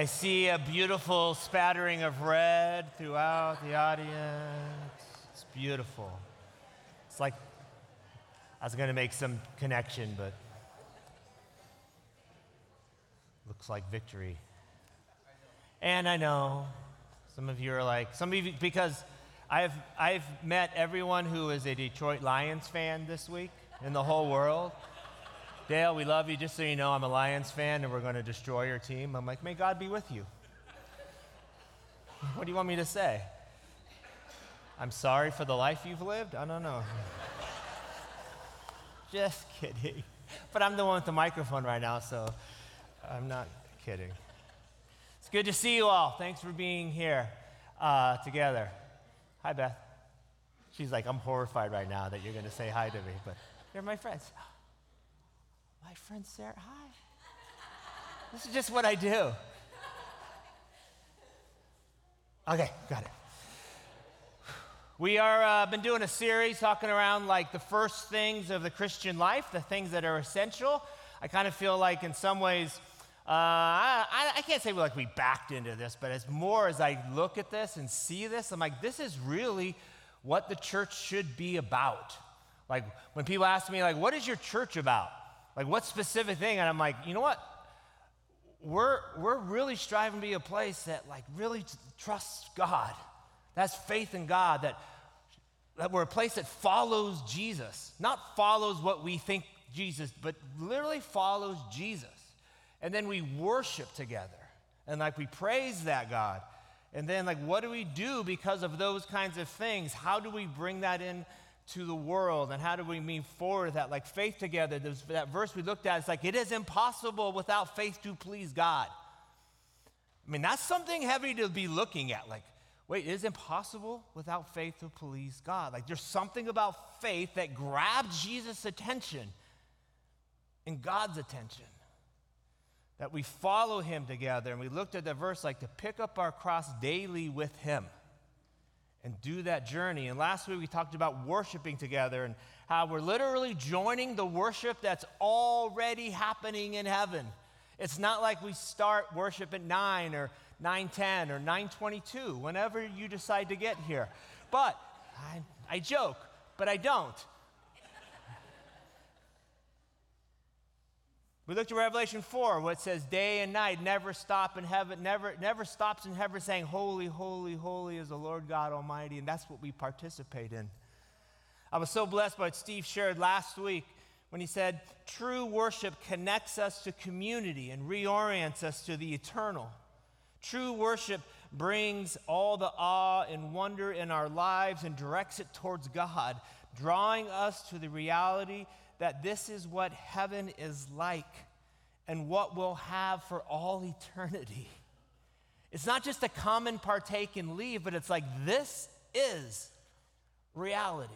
I see a beautiful spattering of red throughout the audience. It's beautiful. It's like I was going to make some connection, but looks like victory. And I know some of you are like, some of you, because I've, I've met everyone who is a Detroit Lions fan this week in the whole world. Dale, we love you. Just so you know, I'm a Lions fan and we're going to destroy your team. I'm like, may God be with you. What do you want me to say? I'm sorry for the life you've lived? I don't know. Just kidding. But I'm the one with the microphone right now, so I'm not kidding. It's good to see you all. Thanks for being here uh, together. Hi, Beth. She's like, I'm horrified right now that you're going to say hi to me, but you're my friends. My friend Sarah, hi. This is just what I do. Okay, got it. We are uh, been doing a series talking around like the first things of the Christian life, the things that are essential. I kind of feel like in some ways uh, I, I, can't say like we backed into this, but as more as I look at this and see this, I'm like, this is really what the church should be about. Like when people ask me, like, what is your church about? Like, what specific thing? And I'm like, you know what? We're, we're really striving to be a place that like really trusts God. That's faith in God, that, that we're a place that follows Jesus, not follows what we think Jesus, but literally follows Jesus. And then we worship together. And like we praise that God. And then like what do we do because of those kinds of things? How do we bring that in to the world and how do we move forward that? Like faith together There's, that verse we looked at it's like it is impossible without faith to please god. I mean that's something heavy to be looking at like wait it is impossible without faith to please god. Like there's something about faith that grabbed jesus attention and god's attention that we follow him together. And we looked at the verse like to pick up our cross daily with him and do that journey. And last week we talked about worshiping together and how we're literally joining the worship that's already happening in heaven. It's not like we start worship at 9 or 9:10 or 9:22 whenever you decide to get here. But I, I joke, but I don't. We looked at Revelation 4, what says day and night never stop in heaven, never, never stops in heaven saying, Holy, holy, holy is the Lord God Almighty. And that's what we participate in. I was so blessed by what Steve shared last week when he said, True worship connects us to community and reorients us to the eternal. True worship brings all the awe and wonder in our lives and directs it towards God, drawing us to the reality that this is what heaven is like and what we'll have for all eternity. It's not just a common partake and leave, but it's like this is reality.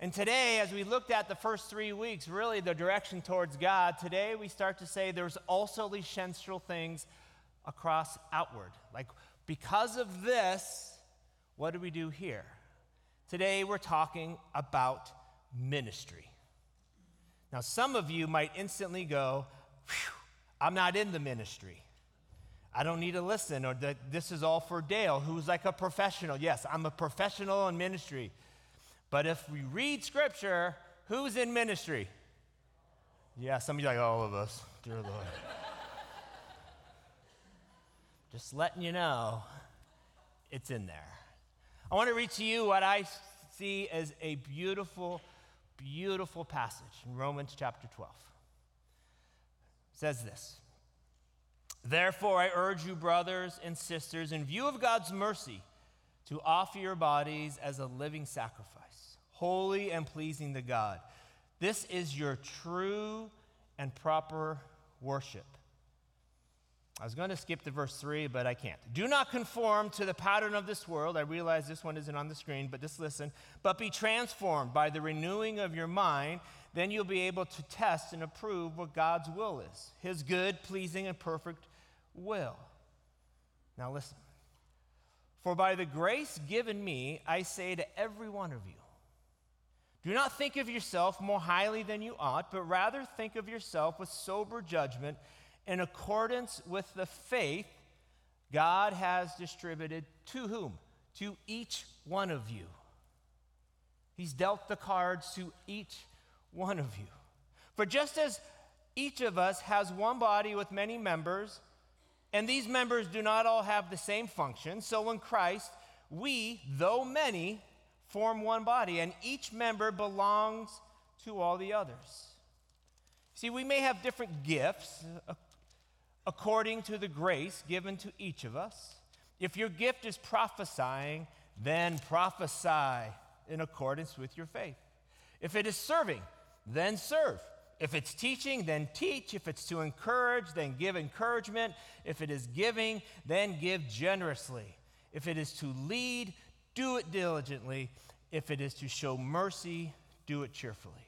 And today, as we looked at the first three weeks, really the direction towards God, today we start to say there's also these essential things across outward. Like, because of this, what do we do here? Today we're talking about ministry. Now, some of you might instantly go, I'm not in the ministry. I don't need to listen, or this is all for Dale, who's like a professional. Yes, I'm a professional in ministry. But if we read scripture, who's in ministry? Yeah, some of you like, all of us, dear Lord. Just letting you know, it's in there. I want to read to you what I see as a beautiful beautiful passage in Romans chapter 12. It says this Therefore, I urge you, brothers and sisters, in view of God's mercy, to offer your bodies as a living sacrifice, holy and pleasing to God. This is your true and proper worship. I was going to skip to verse 3, but I can't. Do not conform to the pattern of this world. I realize this one isn't on the screen, but just listen. But be transformed by the renewing of your mind. Then you'll be able to test and approve what God's will is His good, pleasing, and perfect will. Now listen. For by the grace given me, I say to every one of you, do not think of yourself more highly than you ought, but rather think of yourself with sober judgment in accordance with the faith God has distributed to whom? To each one of you. He's dealt the cards to each one of you. For just as each of us has one body with many members, and these members do not all have the same function, so in Christ, we, though many, form one body, and each member belongs to all the others. See, we may have different gifts according to the grace given to each of us. If your gift is prophesying, then prophesy in accordance with your faith. If it is serving, then serve. If it's teaching, then teach. If it's to encourage, then give encouragement. If it is giving, then give generously. If it is to lead, do it diligently. If it is to show mercy, do it cheerfully.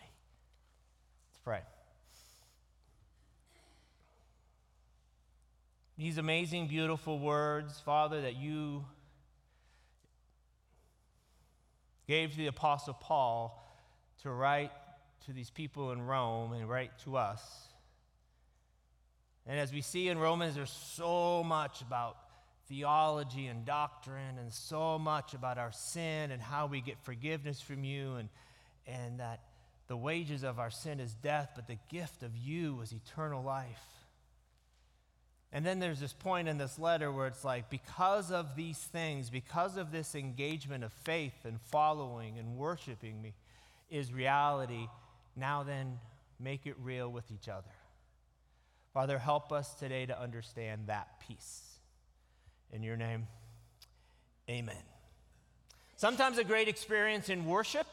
Pray. These amazing, beautiful words, Father, that you gave to the Apostle Paul to write to these people in Rome and write to us. And as we see in Romans, there's so much about theology and doctrine, and so much about our sin and how we get forgiveness from you, and, and that the wages of our sin is death, but the gift of you is eternal life. And then there's this point in this letter where it's like, because of these things, because of this engagement of faith and following and worshiping me, is reality. Now then, make it real with each other. Father, help us today to understand that peace. In your name, amen. Sometimes a great experience in worship,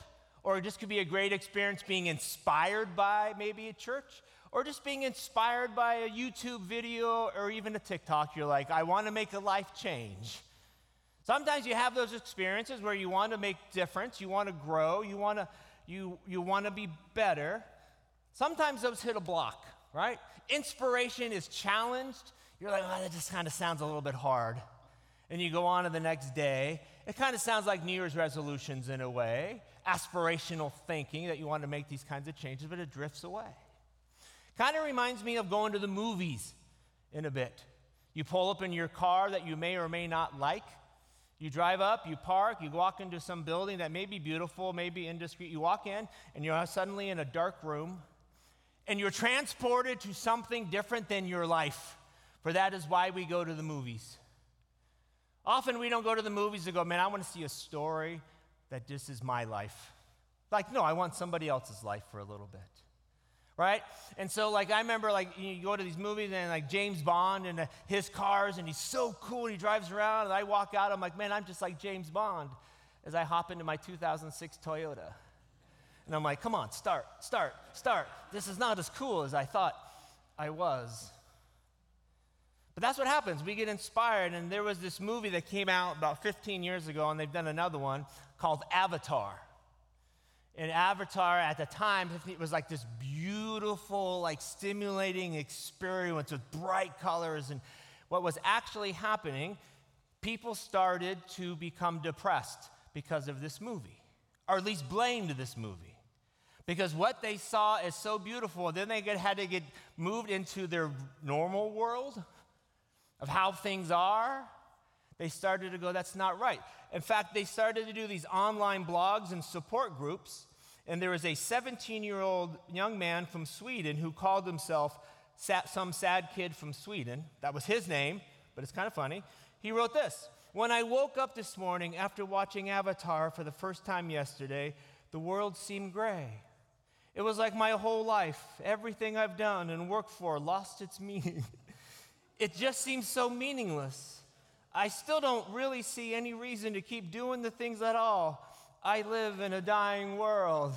or it just could be a great experience being inspired by maybe a church, or just being inspired by a YouTube video or even a TikTok. You're like, I want to make a life change. Sometimes you have those experiences where you want to make difference, you want to grow, you want to you, you want to be better. Sometimes those hit a block, right? Inspiration is challenged. You're like, oh, that just kind of sounds a little bit hard. And you go on to the next day. It kind of sounds like New Year's resolutions in a way, aspirational thinking that you want to make these kinds of changes, but it drifts away. Kind of reminds me of going to the movies in a bit. You pull up in your car that you may or may not like, you drive up, you park, you walk into some building that may be beautiful, may be indiscreet. You walk in, and you're suddenly in a dark room, and you're transported to something different than your life. For that is why we go to the movies. Often we don't go to the movies to go, man, I want to see a story that this is my life. Like, no, I want somebody else's life for a little bit right? And so, like, I remember, like, you go to these movies and, like, James Bond and uh, his cars, and he's so cool, and he drives around, and I walk out, I'm like, man, I'm just like James Bond as I hop into my 2006 Toyota. And I'm like, come on, start, start, start. This is not as cool as I thought I was. But that's what happens. We get inspired. And there was this movie that came out about 15 years ago, and they've done another one called Avatar and Avatar at the time, it was like this beautiful, like stimulating experience with bright colors. And what was actually happening, people started to become depressed because of this movie, or at least blamed this movie. Because what they saw is so beautiful, then they had to get moved into their normal world of how things are. They started to go, that's not right. In fact, they started to do these online blogs and support groups and there was a 17 year old young man from Sweden who called himself some sad kid from Sweden. That was his name, but it's kind of funny. He wrote this When I woke up this morning after watching Avatar for the first time yesterday, the world seemed gray. It was like my whole life, everything I've done and worked for, lost its meaning. It just seems so meaningless. I still don't really see any reason to keep doing the things at all. I live in a dying world.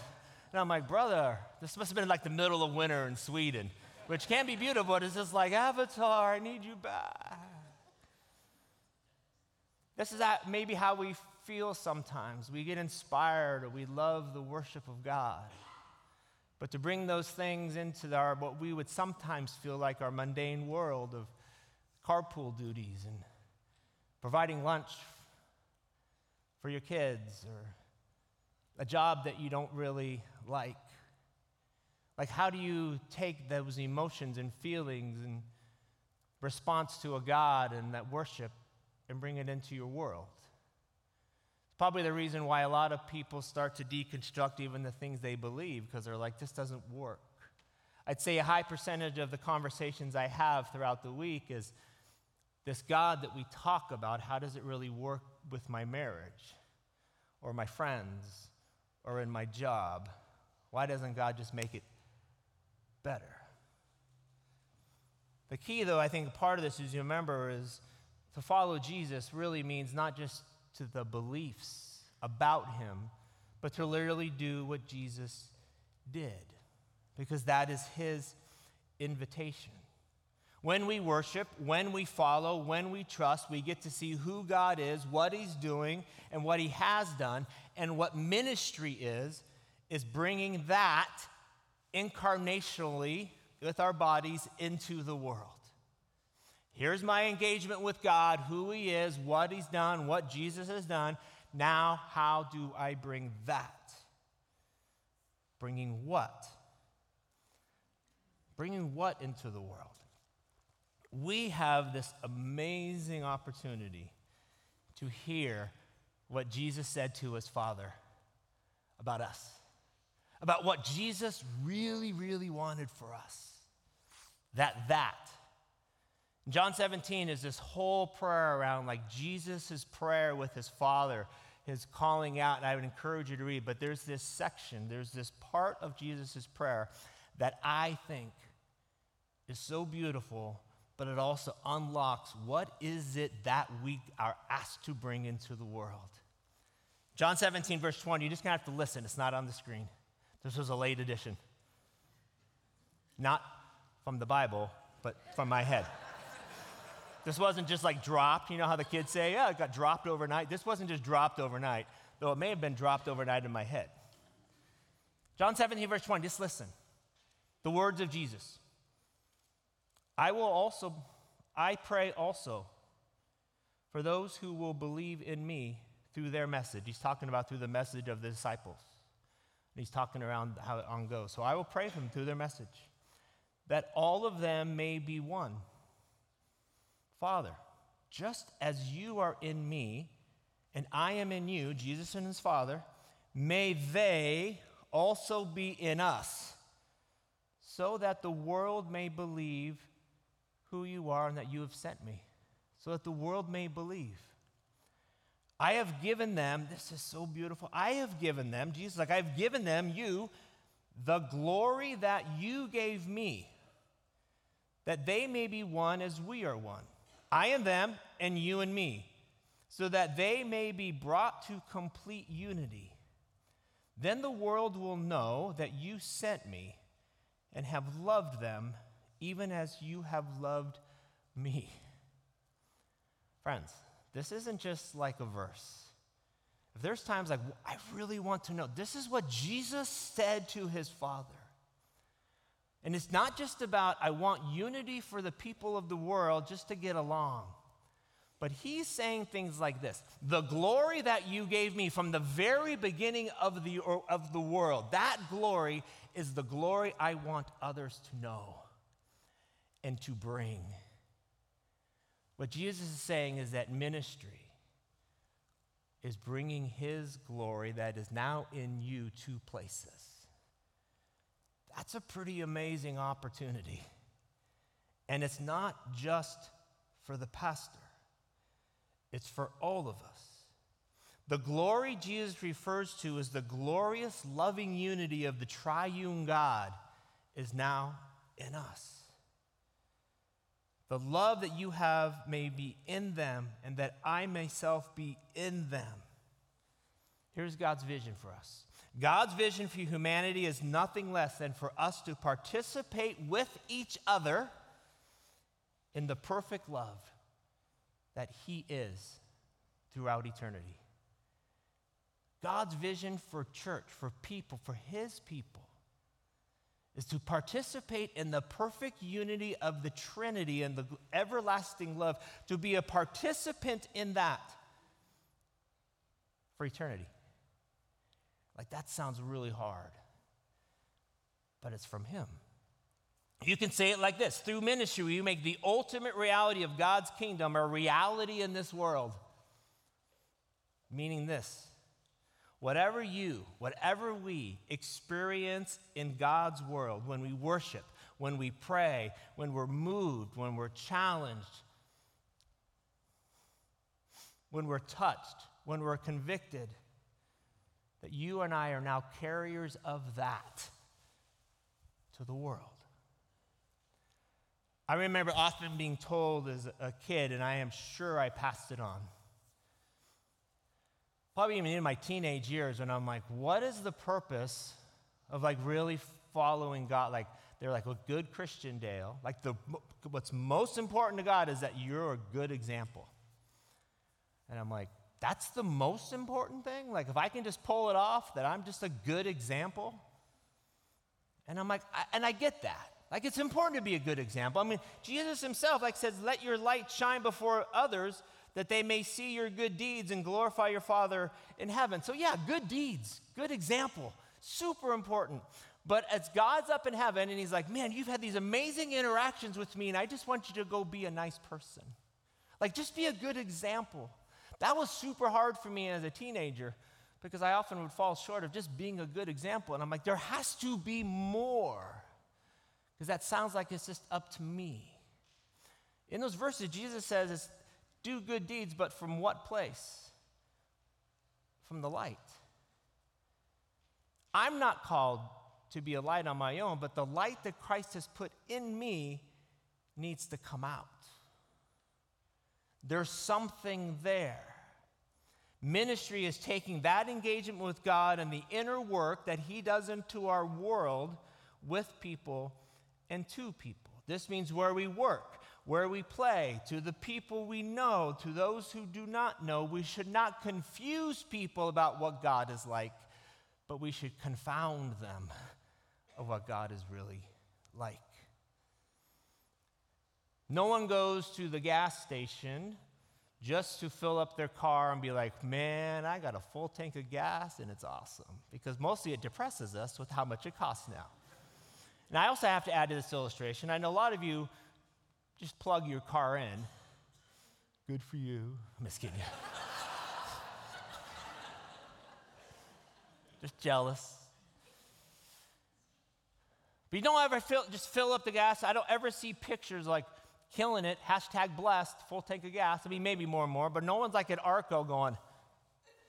And I'm like, brother, this must have been like the middle of winter in Sweden which can be beautiful, but it's just like, Avatar, I need you back. This is maybe how we feel sometimes. We get inspired or we love the worship of God. But to bring those things into our, what we would sometimes feel like our mundane world of carpool duties and providing lunch for your kids or a job that you don't really like. Like, how do you take those emotions and feelings and response to a God and that worship and bring it into your world? It's probably the reason why a lot of people start to deconstruct even the things they believe because they're like, this doesn't work. I'd say a high percentage of the conversations I have throughout the week is this God that we talk about, how does it really work with my marriage or my friends or in my job? Why doesn't God just make it better? The key, though, I think part of this, as you remember, is to follow Jesus really means not just to the beliefs about him, but to literally do what Jesus did, because that is his invitation. When we worship, when we follow, when we trust, we get to see who God is, what He's doing, and what He has done. And what ministry is, is bringing that incarnationally with our bodies into the world. Here's my engagement with God, who He is, what He's done, what Jesus has done. Now, how do I bring that? Bringing what? Bringing what into the world? We have this amazing opportunity to hear what Jesus said to his Father about us, about what Jesus really, really wanted for us. That, that. John 17 is this whole prayer around like Jesus' prayer with his Father, his calling out, and I would encourage you to read, but there's this section, there's this part of Jesus' prayer that I think is so beautiful but it also unlocks what is it that we are asked to bring into the world. John 17, verse 20, you're just gonna have to listen. It's not on the screen. This was a late edition. Not from the Bible, but from my head. this wasn't just like dropped. You know how the kids say, yeah, it got dropped overnight? This wasn't just dropped overnight, though it may have been dropped overnight in my head. John 17, verse 20, just listen. The words of Jesus. I will also, I pray also for those who will believe in me through their message. He's talking about through the message of the disciples. And he's talking around how it on goes. So I will pray for them through their message, that all of them may be one. Father, just as you are in me and I am in you, Jesus and his Father, may they also be in us, so that the world may believe who you are and that you have sent me, so that the world may believe. I have given them, this is so beautiful. I have given them, Jesus, like I've given them, you, the glory that you gave me, that they may be one as we are one. I and them, and you and me, so that they may be brought to complete unity. Then the world will know that you sent me and have loved them even as you have loved me. Friends, this isn't just like a verse. If there's times like, I really want to know, this is what Jesus said to his Father. And it's not just about, I want unity for the people of the world just to get along. But he's saying things like this The glory that you gave me from the very beginning of the, of the world, that glory is the glory I want others to know and to bring. What Jesus is saying is that ministry is bringing his glory that is now in you to places. That's a pretty amazing opportunity. And it's not just for the pastor, it's for all of us. The glory Jesus refers to as the glorious, loving unity of the triune God is now in us. The love that you have may be in them, and that I myself be in them. Here's God's vision for us God's vision for humanity is nothing less than for us to participate with each other in the perfect love that He is throughout eternity. God's vision for church, for people, for His people, is to participate in the perfect unity of the Trinity and the everlasting love, to be a participant in that for eternity. Like, that sounds really hard, but it's from Him. You can say it like this through ministry, you make the ultimate reality of God's kingdom a reality in this world. Meaning this whatever you, whatever we experience in God's world, when we worship, when we pray, when we're moved, when we're challenged, when we're touched, when we're convicted, that you and I are now carriers of that to the world. I remember often being told as a kid, and I am sure I passed it on. Probably even in my teenage years, when I'm like, what is the purpose of like really following God? Like, they're like a good Christian, Dale. Like, the, what's most important to God is that you're a good example. And I'm like, that's the most important thing? Like, if I can just pull it off, that I'm just a good example? And I'm like, I, and I get that. Like, it's important to be a good example. I mean, Jesus himself, like, says, let your light shine before others that they may see your good deeds and glorify your Father in heaven. So, yeah, good deeds, good example, super important. But as God's up in heaven and he's like, man, you've had these amazing interactions with me, and I just want you to go be a nice person. Like, just be a good example. That was super hard for me as a teenager because I often would fall short of just being a good example. And I'm like, there has to be more because that sounds like it's just up to me. In those verses, Jesus says, it's, do good deeds, but from what place? From the light. I'm not called to be a light on my own, but the light that Christ has put in me needs to come out. There's something there. Ministry is taking that engagement with God and the inner work that He does into our world with people and to people. This means where we work, where we play, to the people we know, to those who do not know. We should not confuse people about what God is like, but we should confound them of what God is really like. No one goes to the gas station just to fill up their car and be like, man, I got a full tank of gas and it's awesome. Because mostly it depresses us with how much it costs now. And I also have to add to this illustration I know a lot of you just plug your car in. Good for you. I'm just kidding just jealous. But you don't ever fill, just fill up the gas. I don't ever see pictures like killing it, hashtag blessed, full tank of gas. I mean, maybe more and more, but no one's like at Arco going,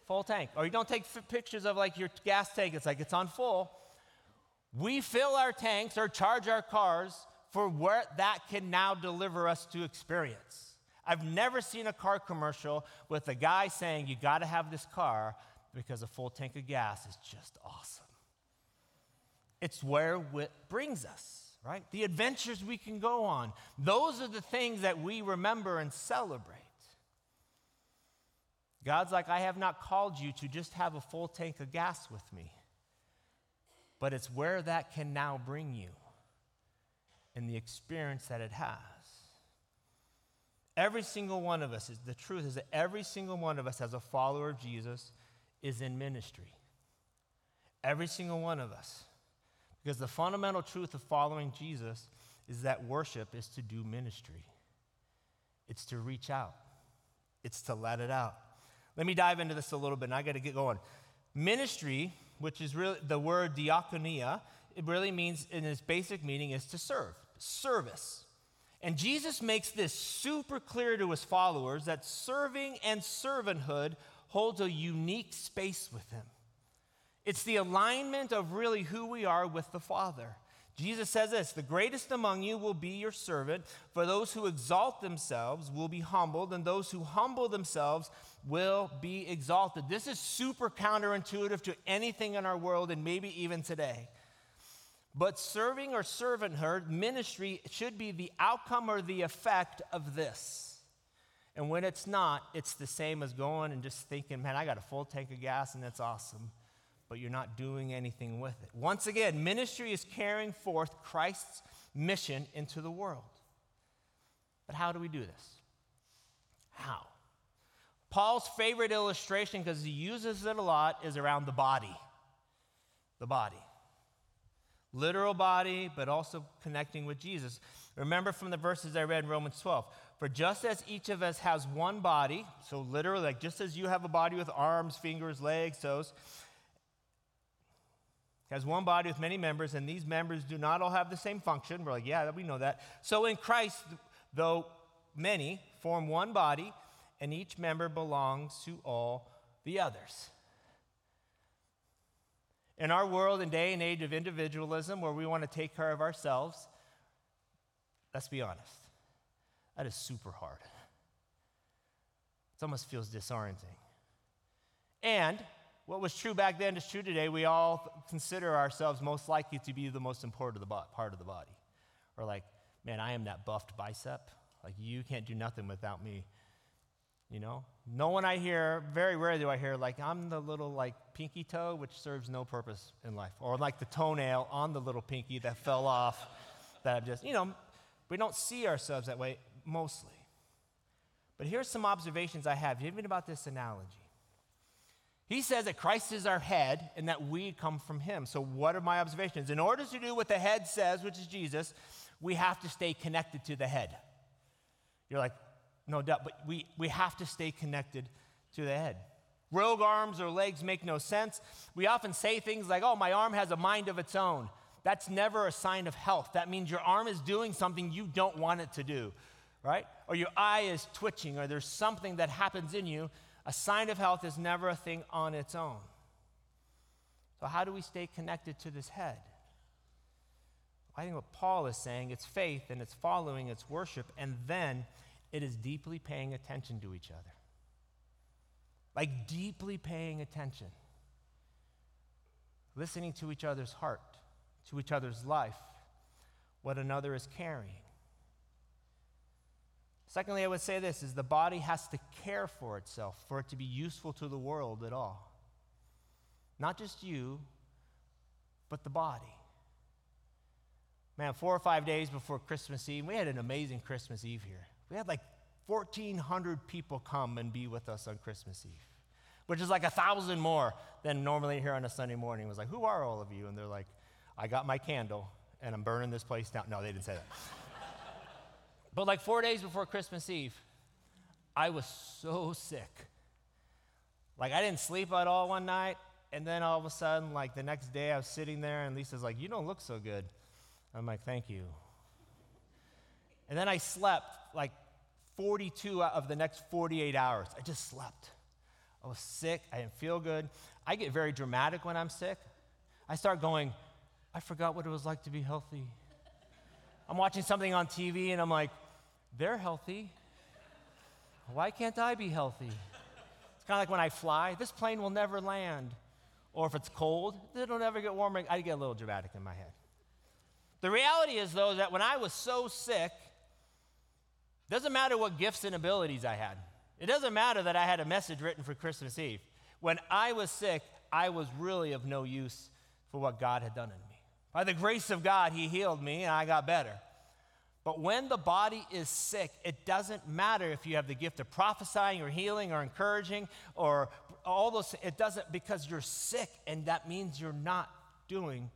full tank. Or you don't take f- pictures of like your gas tank, it's like it's on full. We fill our tanks or charge our cars for where that can now deliver us to experience. I've never seen a car commercial with a guy saying, You got to have this car because a full tank of gas is just awesome. It's where it brings us, right? The adventures we can go on. Those are the things that we remember and celebrate. God's like, I have not called you to just have a full tank of gas with me but it's where that can now bring you and the experience that it has. Every single one of us, is, the truth is that every single one of us, as a follower of Jesus, is in ministry. Every single one of us. Because the fundamental truth of following Jesus is that worship is to do ministry, it's to reach out, it's to let it out. Let me dive into this a little bit, and I got to get going. Ministry which is really the word diakonia, it really means, in its basic meaning, is to serve, service. And Jesus makes this super clear to his followers that serving and servanthood holds a unique space with him. It's the alignment of really who we are with the Father. Jesus says this The greatest among you will be your servant, for those who exalt themselves will be humbled, and those who humble themselves will be exalted. This is super counterintuitive to anything in our world, and maybe even today. But serving or servanthood, ministry, should be the outcome or the effect of this. And when it's not, it's the same as going and just thinking, man, I got a full tank of gas and that's awesome but you're not doing anything with it. Once again, ministry is carrying forth Christ's mission into the world. But how do we do this? How? Paul's favorite illustration, because he uses it a lot, is around the body. The body. Literal body, but also connecting with Jesus. Remember from the verses I read in Romans 12. For just as each of us has one body, so literally, like just as you have a body with arms, fingers, legs, toes, has one body with many members, and these members do not all have the same function. We're like, yeah, we know that. So in Christ, though many form one body, and each member belongs to all the others. In our world and day and age of individualism, where we want to take care of ourselves, let's be honest, that is super hard. It almost feels disorienting. And what was true back then is true today. We all consider ourselves most likely to be the most important part of the body. Or like, man, I am that buffed bicep. Like, you can't do nothing without me. You know? No one I hear, very rarely do I hear, like, I'm the little, like, pinky toe, which serves no purpose in life. Or like the toenail on the little pinky that fell off, that I'm just, you know, we don't see ourselves that way mostly. But here's some observations I have, even about this analogy. He says that Christ is our head and that we come from him. So, what are my observations? In order to do what the head says, which is Jesus, we have to stay connected to the head. You're like, no doubt, but we, we have to stay connected to the head. Rogue arms or legs make no sense. We often say things like, oh, my arm has a mind of its own. That's never a sign of health. That means your arm is doing something you don't want it to do, right? Or your eye is twitching, or there's something that happens in you a sign of health is never a thing on its own. So, how do we stay connected to this head? I think what Paul is saying, it's faith and it's following, it's worship, and then it is deeply paying attention to each other. Like deeply paying attention. Listening to each other's heart, to each other's life, what another is carrying. Secondly, I would say this is the body has to care for itself for it to be useful to the world at all. Not just you, but the body. Man, four or five days before Christmas Eve, we had an amazing Christmas Eve here. We had like 1,400 people come and be with us on Christmas Eve, which is like a thousand more than normally here on a Sunday morning. It was like, Who are all of you? And they're like, I got my candle and I'm burning this place down. No, they didn't say that. But like four days before Christmas Eve, I was so sick. Like I didn't sleep at all one night. And then all of a sudden, like the next day, I was sitting there, and Lisa's like, You don't look so good. I'm like, Thank you. And then I slept like 42 of the next 48 hours. I just slept. I was sick. I didn't feel good. I get very dramatic when I'm sick. I start going, I forgot what it was like to be healthy. I'm watching something on TV and I'm like, they're healthy. Why can't I be healthy? It's kind of like when I fly, this plane will never land. Or if it's cold, it'll never get warmer. I get a little dramatic in my head. The reality is, though, that when I was so sick, doesn't matter what gifts and abilities I had. It doesn't matter that I had a message written for Christmas Eve. When I was sick, I was really of no use for what God had done in me. By the grace of God, He healed me and I got better. But when the body is sick, it doesn't matter if you have the gift of prophesying or healing or encouraging or all those, it doesn't because you're sick and that means you're not doing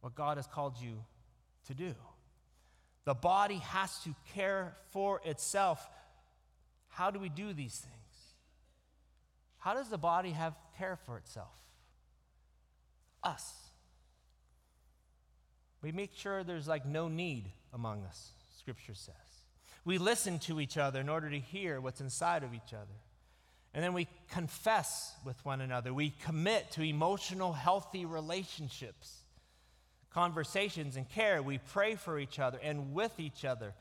what God has called you to do. The body has to care for itself. How do we do these things? How does the body have care for itself? Us. We make sure there's like no need among us, Scripture says. We listen to each other in order to hear what's inside of each other. And then we confess with one another. We commit to emotional, healthy relationships. Conversations and care. We pray for each other and with each other.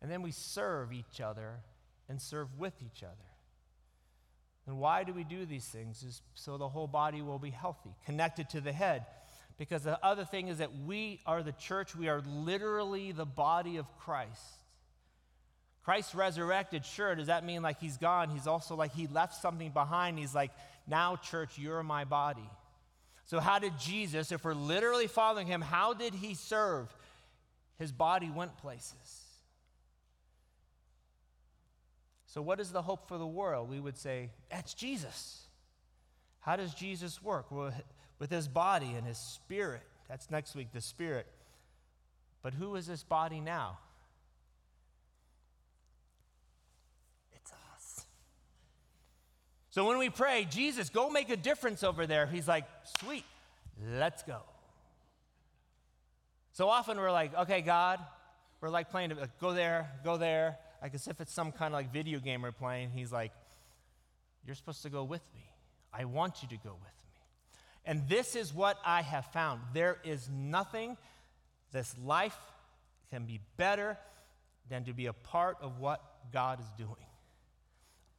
And then we serve each other and serve with each other. And why do we do these things? Is so the whole body will be healthy, connected to the head. Because the other thing is that we are the church, we are literally the body of Christ. Christ resurrected, sure, does that mean like he's gone? He's also like he left something behind. He's like, now, church, you're my body. So, how did Jesus, if we're literally following him, how did he serve? His body went places. So, what is the hope for the world? We would say, that's Jesus. How does Jesus work? Well, with his body and his spirit. That's next week, the spirit. But who is this body now? It's us. So when we pray, Jesus, go make a difference over there, he's like, sweet, let's go. So often we're like, okay, God, we're like playing, to go there, go there, like as if it's some kind of like video game we're playing. He's like, You're supposed to go with me. I want you to go with me. And this is what I have found. There is nothing this life can be better than to be a part of what God is doing.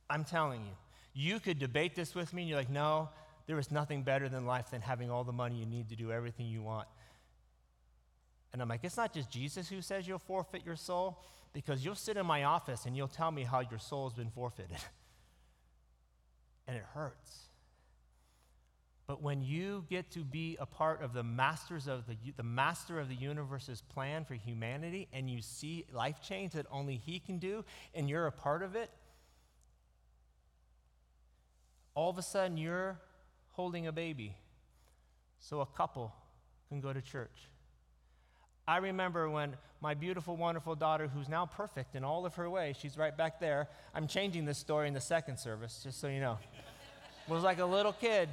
I'm telling you, you could debate this with me, and you're like, no, there is nothing better than life than having all the money you need to do everything you want. And I'm like, it's not just Jesus who says you'll forfeit your soul because you'll sit in my office and you'll tell me how your soul's been forfeited. and it hurts. But when you get to be a part of the masters of the, the master of the universe's plan for humanity and you see life change that only he can do and you're a part of it, all of a sudden you're holding a baby so a couple can go to church. I remember when my beautiful, wonderful daughter, who's now perfect in all of her ways, she's right back there. I'm changing this story in the second service, just so you know. was like a little kid,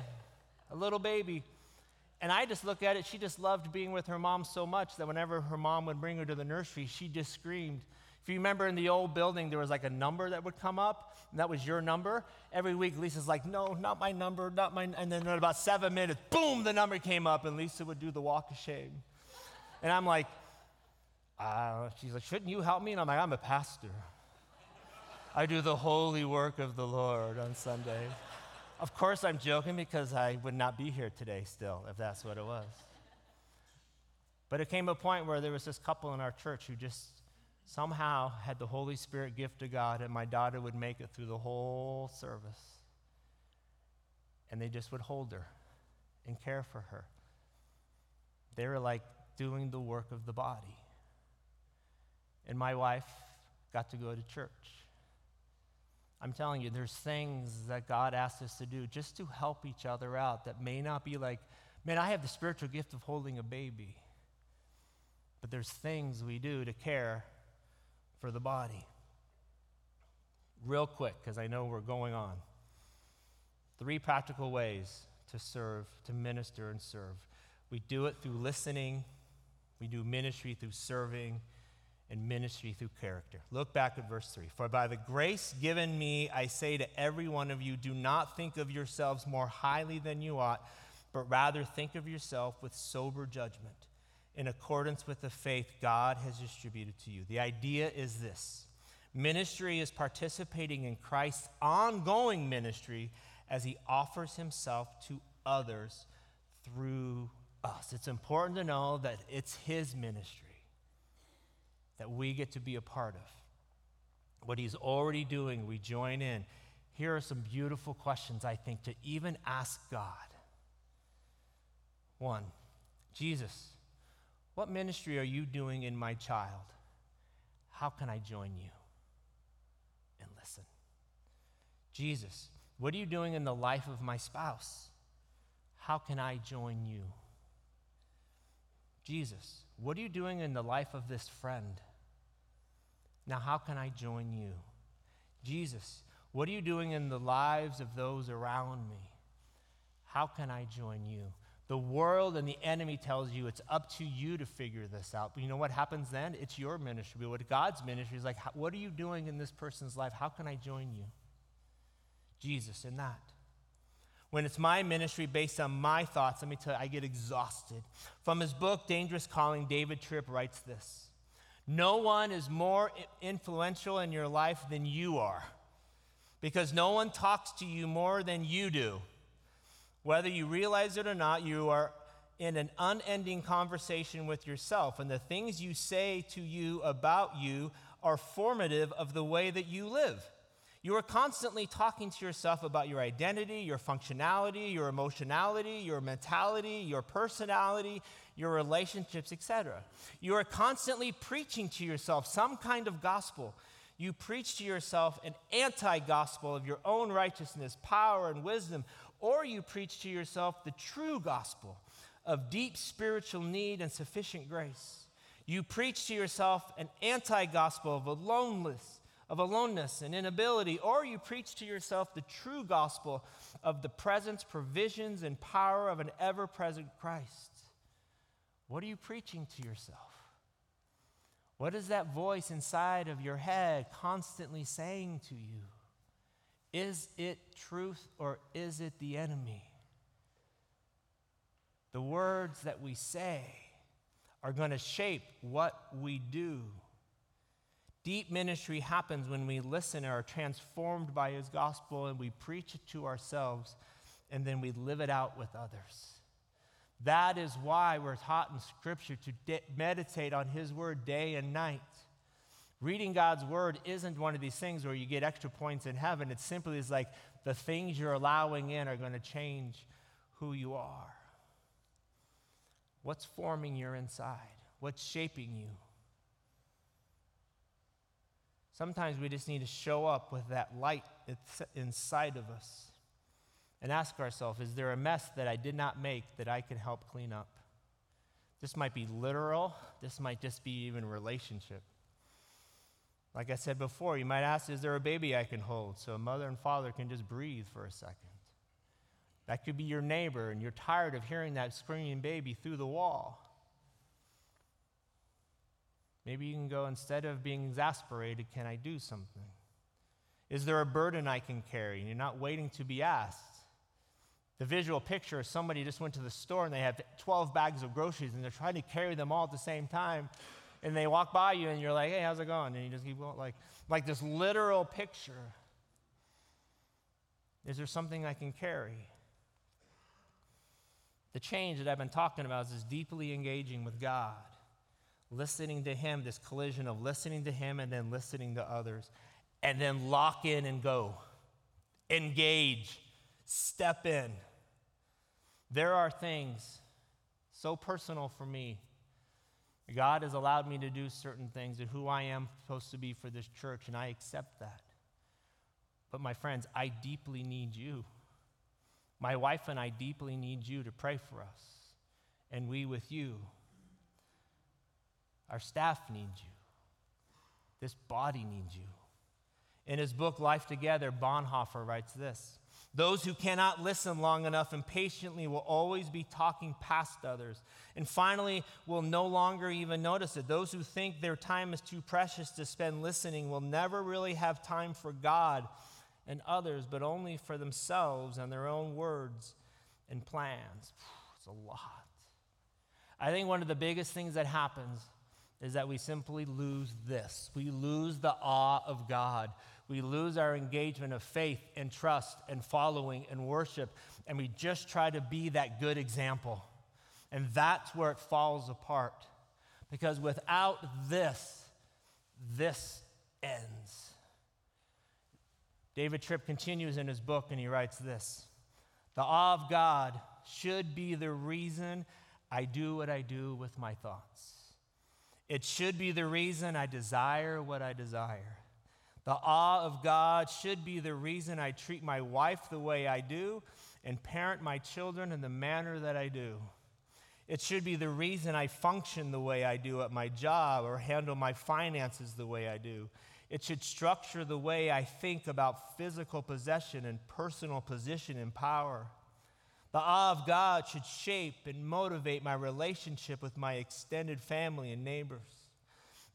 a little baby. And I just look at it, she just loved being with her mom so much that whenever her mom would bring her to the nursery, she just screamed. If you remember in the old building, there was like a number that would come up, and that was your number. Every week, Lisa's like, No, not my number, not my. And then in about seven minutes, boom, the number came up, and Lisa would do the walk of shame. And I'm like, uh, she's like, shouldn't you help me? And I'm like, I'm a pastor. I do the holy work of the Lord on Sunday. Of course, I'm joking because I would not be here today still if that's what it was. But it came a point where there was this couple in our church who just somehow had the Holy Spirit gift of God, and my daughter would make it through the whole service. And they just would hold her and care for her. They were like doing the work of the body. And my wife got to go to church. I'm telling you, there's things that God asks us to do just to help each other out that may not be like, man, I have the spiritual gift of holding a baby. But there's things we do to care for the body. Real quick, because I know we're going on. Three practical ways to serve, to minister and serve. We do it through listening, we do ministry through serving and ministry through character. Look back at verse 3. For by the grace given me, I say to every one of you, do not think of yourselves more highly than you ought, but rather think of yourself with sober judgment, in accordance with the faith God has distributed to you. The idea is this ministry is participating in Christ's ongoing ministry as he offers himself to others through us. It's important to know that it's His ministry that we get to be a part of. What He's already doing, we join in. Here are some beautiful questions, I think, to even ask God. One, Jesus, what ministry are you doing in my child? How can I join you? And listen. Jesus, what are you doing in the life of my spouse? How can I join you? Jesus, what are you doing in the life of this friend? Now, how can I join you? Jesus, what are you doing in the lives of those around me? How can I join you? The world and the enemy tells you it's up to you to figure this out. But you know what happens then? It's your ministry. But what God's ministry is like, what are you doing in this person's life? How can I join you? Jesus, in that. When it's my ministry based on my thoughts, let me tell you, I get exhausted. From his book, Dangerous Calling, David Tripp writes this No one is more influential in your life than you are because no one talks to you more than you do. Whether you realize it or not, you are in an unending conversation with yourself, and the things you say to you about you are formative of the way that you live. You are constantly talking to yourself about your identity, your functionality, your emotionality, your mentality, your personality, your relationships, etc. You are constantly preaching to yourself some kind of gospel. You preach to yourself an anti gospel of your own righteousness, power, and wisdom, or you preach to yourself the true gospel of deep spiritual need and sufficient grace. You preach to yourself an anti gospel of aloneness of aloneness and inability, or you preach to yourself the true gospel of the presence, provisions, and power of an ever present Christ. What are you preaching to yourself? What is that voice inside of your head constantly saying to you? Is it truth or is it the enemy? The words that we say are going to shape what we do. Deep ministry happens when we listen and are transformed by his gospel and we preach it to ourselves and then we live it out with others. That is why we're taught in Scripture to de- meditate on his word day and night. Reading God's word isn't one of these things where you get extra points in heaven. It simply is like the things you're allowing in are going to change who you are. What's forming your inside? What's shaping you? Sometimes we just need to show up with that light inside of us and ask ourselves is there a mess that I did not make that I can help clean up? This might be literal, this might just be even relationship. Like I said before, you might ask, is there a baby I can hold so a mother and father can just breathe for a second? That could be your neighbor, and you're tired of hearing that screaming baby through the wall. Maybe you can go, instead of being exasperated, can I do something? Is there a burden I can carry? And you're not waiting to be asked. The visual picture is somebody just went to the store and they have 12 bags of groceries and they're trying to carry them all at the same time. And they walk by you and you're like, hey, how's it going? And you just keep going, like, like this literal picture. Is there something I can carry? The change that I've been talking about is this deeply engaging with God listening to Him, this collision of listening to Him and then listening to others, and then lock in and go. Engage, step in. There are things so personal for me. God has allowed me to do certain things and who I am supposed to be for this church, and I accept that. But my friends, I deeply need you. My wife and I deeply need you to pray for us, and we with you. Our staff needs you. This body needs you. In his book, Life Together, Bonhoeffer writes this Those who cannot listen long enough and patiently will always be talking past others, and finally will no longer even notice it. Those who think their time is too precious to spend listening will never really have time for God and others, but only for themselves and their own words and plans. It's a lot. I think one of the biggest things that happens is that we simply lose this. We lose the awe of God. We lose our engagement of faith and trust and following and worship, and we just try to be that good example. And that's where it falls apart. Because without this, this ends. David Tripp continues in his book and he writes this The awe of God should be the reason I do what I do with my thoughts. It should be the reason I desire what I desire. The awe of God should be the reason I treat my wife the way I do and parent my children in the manner that I do. It should be the reason I function the way I do at my job or handle my finances the way I do. It should structure the way I think about physical possession and personal position and power. The awe of God should shape and motivate my relationship with my extended family and neighbors.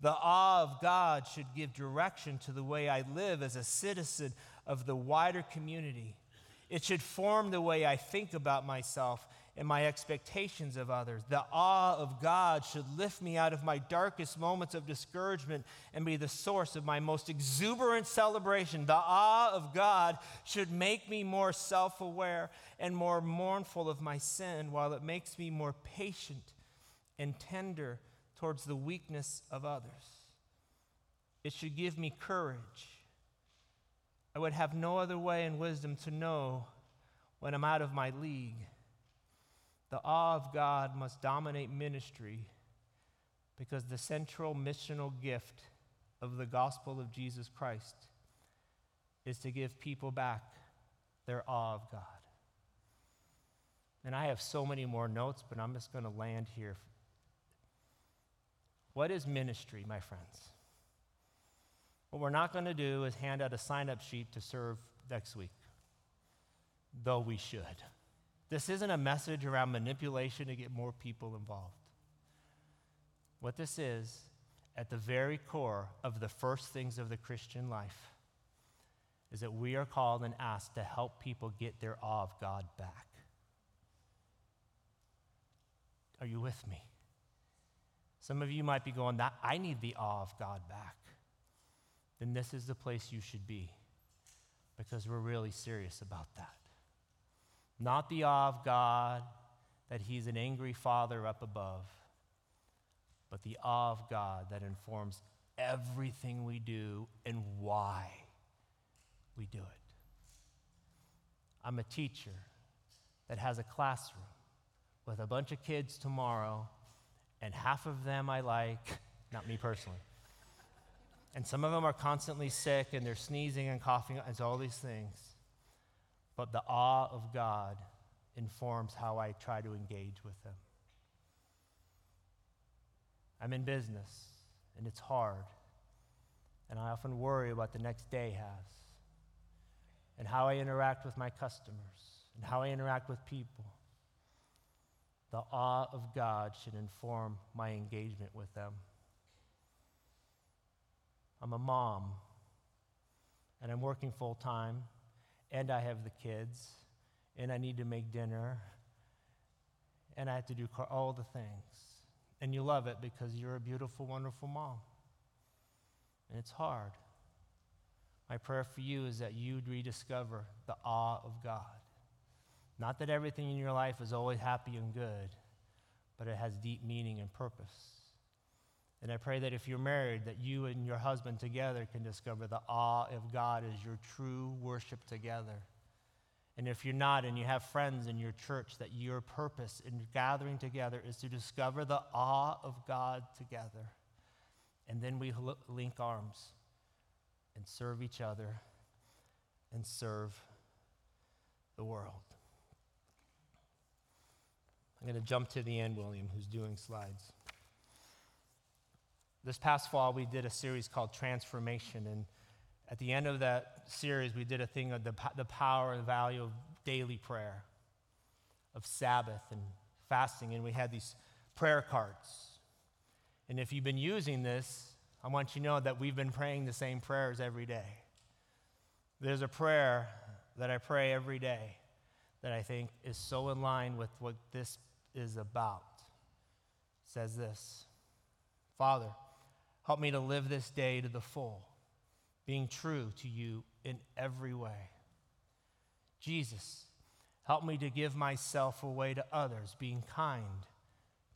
The awe of God should give direction to the way I live as a citizen of the wider community. It should form the way I think about myself and my expectations of others. The awe of God should lift me out of my darkest moments of discouragement and be the source of my most exuberant celebration. The awe of God should make me more self aware and more mournful of my sin, while it makes me more patient and tender towards the weakness of others. It should give me courage. I would have no other way in wisdom to know when I'm out of my league the awe of God must dominate ministry because the central missional gift of the gospel of Jesus Christ is to give people back their awe of God. And I have so many more notes, but I'm just going to land here. What is ministry, my friends? What we're not going to do is hand out a sign up sheet to serve next week, though we should. This isn't a message around manipulation to get more people involved. What this is, at the very core of the first things of the Christian life, is that we are called and asked to help people get their awe of God back. Are you with me? Some of you might be going, that I need the awe of God back. Then this is the place you should be because we're really serious about that. Not the awe of God that He's an angry Father up above, but the awe of God that informs everything we do and why we do it. I'm a teacher that has a classroom with a bunch of kids tomorrow, and half of them I like, not me personally. And some of them are constantly sick and they're sneezing and coughing, and all these things but the awe of God informs how I try to engage with them. I'm in business, and it's hard, and I often worry about the next day has, and how I interact with my customers, and how I interact with people. The awe of God should inform my engagement with them. I'm a mom, and I'm working full time and I have the kids, and I need to make dinner, and I have to do all the things. And you love it because you're a beautiful, wonderful mom. And it's hard. My prayer for you is that you'd rediscover the awe of God. Not that everything in your life is always happy and good, but it has deep meaning and purpose. And I pray that if you're married, that you and your husband together can discover the awe of God as your true worship together. And if you're not and you have friends in your church, that your purpose in gathering together is to discover the awe of God together. And then we link arms and serve each other and serve the world. I'm going to jump to the end, William, who's doing slides. This past fall, we did a series called Transformation. And at the end of that series, we did a thing of the, the power and value of daily prayer, of Sabbath and fasting. And we had these prayer cards. And if you've been using this, I want you to know that we've been praying the same prayers every day. There's a prayer that I pray every day that I think is so in line with what this is about. It says this Father, Help me to live this day to the full, being true to you in every way. Jesus, help me to give myself away to others, being kind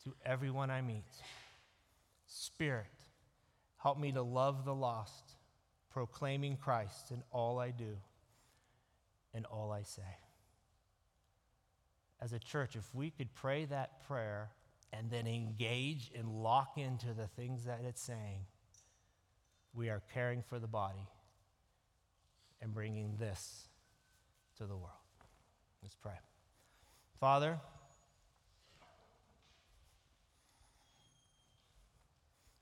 to everyone I meet. Spirit, help me to love the lost, proclaiming Christ in all I do and all I say. As a church, if we could pray that prayer and then engage and lock into the things that it's saying, we are caring for the body and bringing this to the world. Let's pray. Father,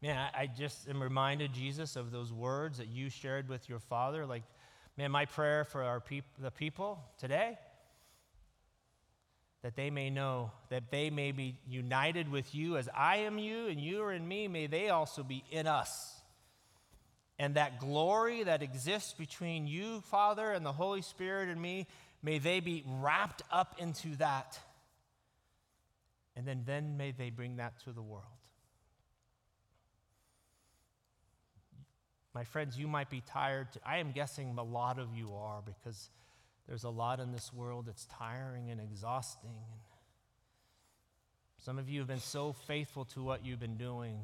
man, I, I just am reminded, Jesus, of those words that you shared with your Father. Like, man, my prayer for our peop- the people today that they may know that they may be united with you as I am you and you are in me, may they also be in us. And that glory that exists between you, Father, and the Holy Spirit and me, may they be wrapped up into that. And then, then may they bring that to the world. My friends, you might be tired. I am guessing a lot of you are because there's a lot in this world that's tiring and exhausting. Some of you have been so faithful to what you've been doing.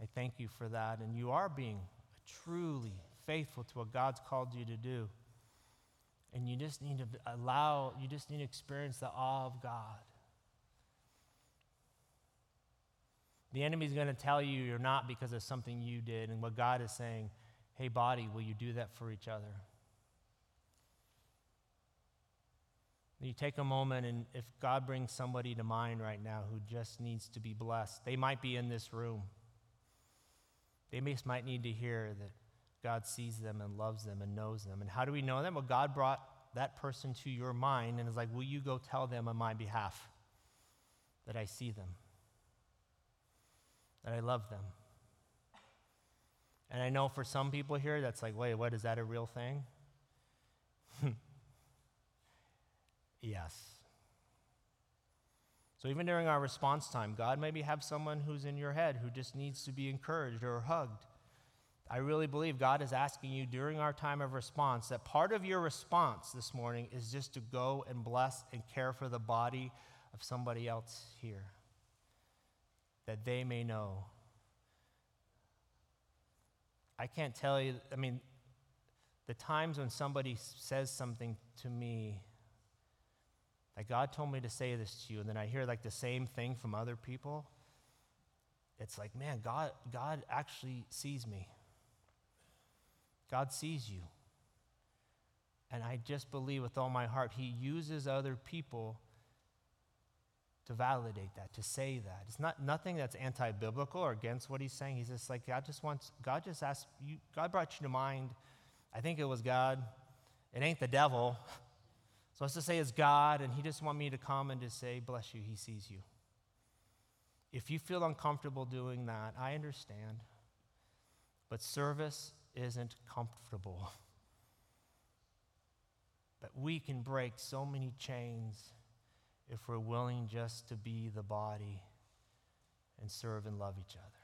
I thank you for that. And you are being truly faithful to what God's called you to do. And you just need to allow, you just need to experience the awe of God. The enemy's going to tell you you're not because of something you did. And what God is saying, hey, body, will you do that for each other? You take a moment, and if God brings somebody to mind right now who just needs to be blessed, they might be in this room. They just might need to hear that God sees them and loves them and knows them. And how do we know them? Well, God brought that person to your mind and is like, Will you go tell them on my behalf that I see them, that I love them? And I know for some people here, that's like, Wait, what? Is that a real thing? yes. So even during our response time, God maybe have someone who's in your head who just needs to be encouraged or hugged. I really believe God is asking you during our time of response that part of your response this morning is just to go and bless and care for the body of somebody else here, that they may know. I can't tell you, I mean, the times when somebody says something to me, like God told me to say this to you, and then I hear like the same thing from other people, it's like, man, God, God actually sees me. God sees you. And I just believe with all my heart, He uses other people to validate that, to say that. It's not nothing that's anti-biblical or against what He's saying. He's just like God just wants. God just asked you. God brought you to mind. I think it was God. It ain't the devil. So let's just say it's God, and He just want me to come and just say, "Bless you." He sees you. If you feel uncomfortable doing that, I understand. But service isn't comfortable. But we can break so many chains if we're willing just to be the body and serve and love each other.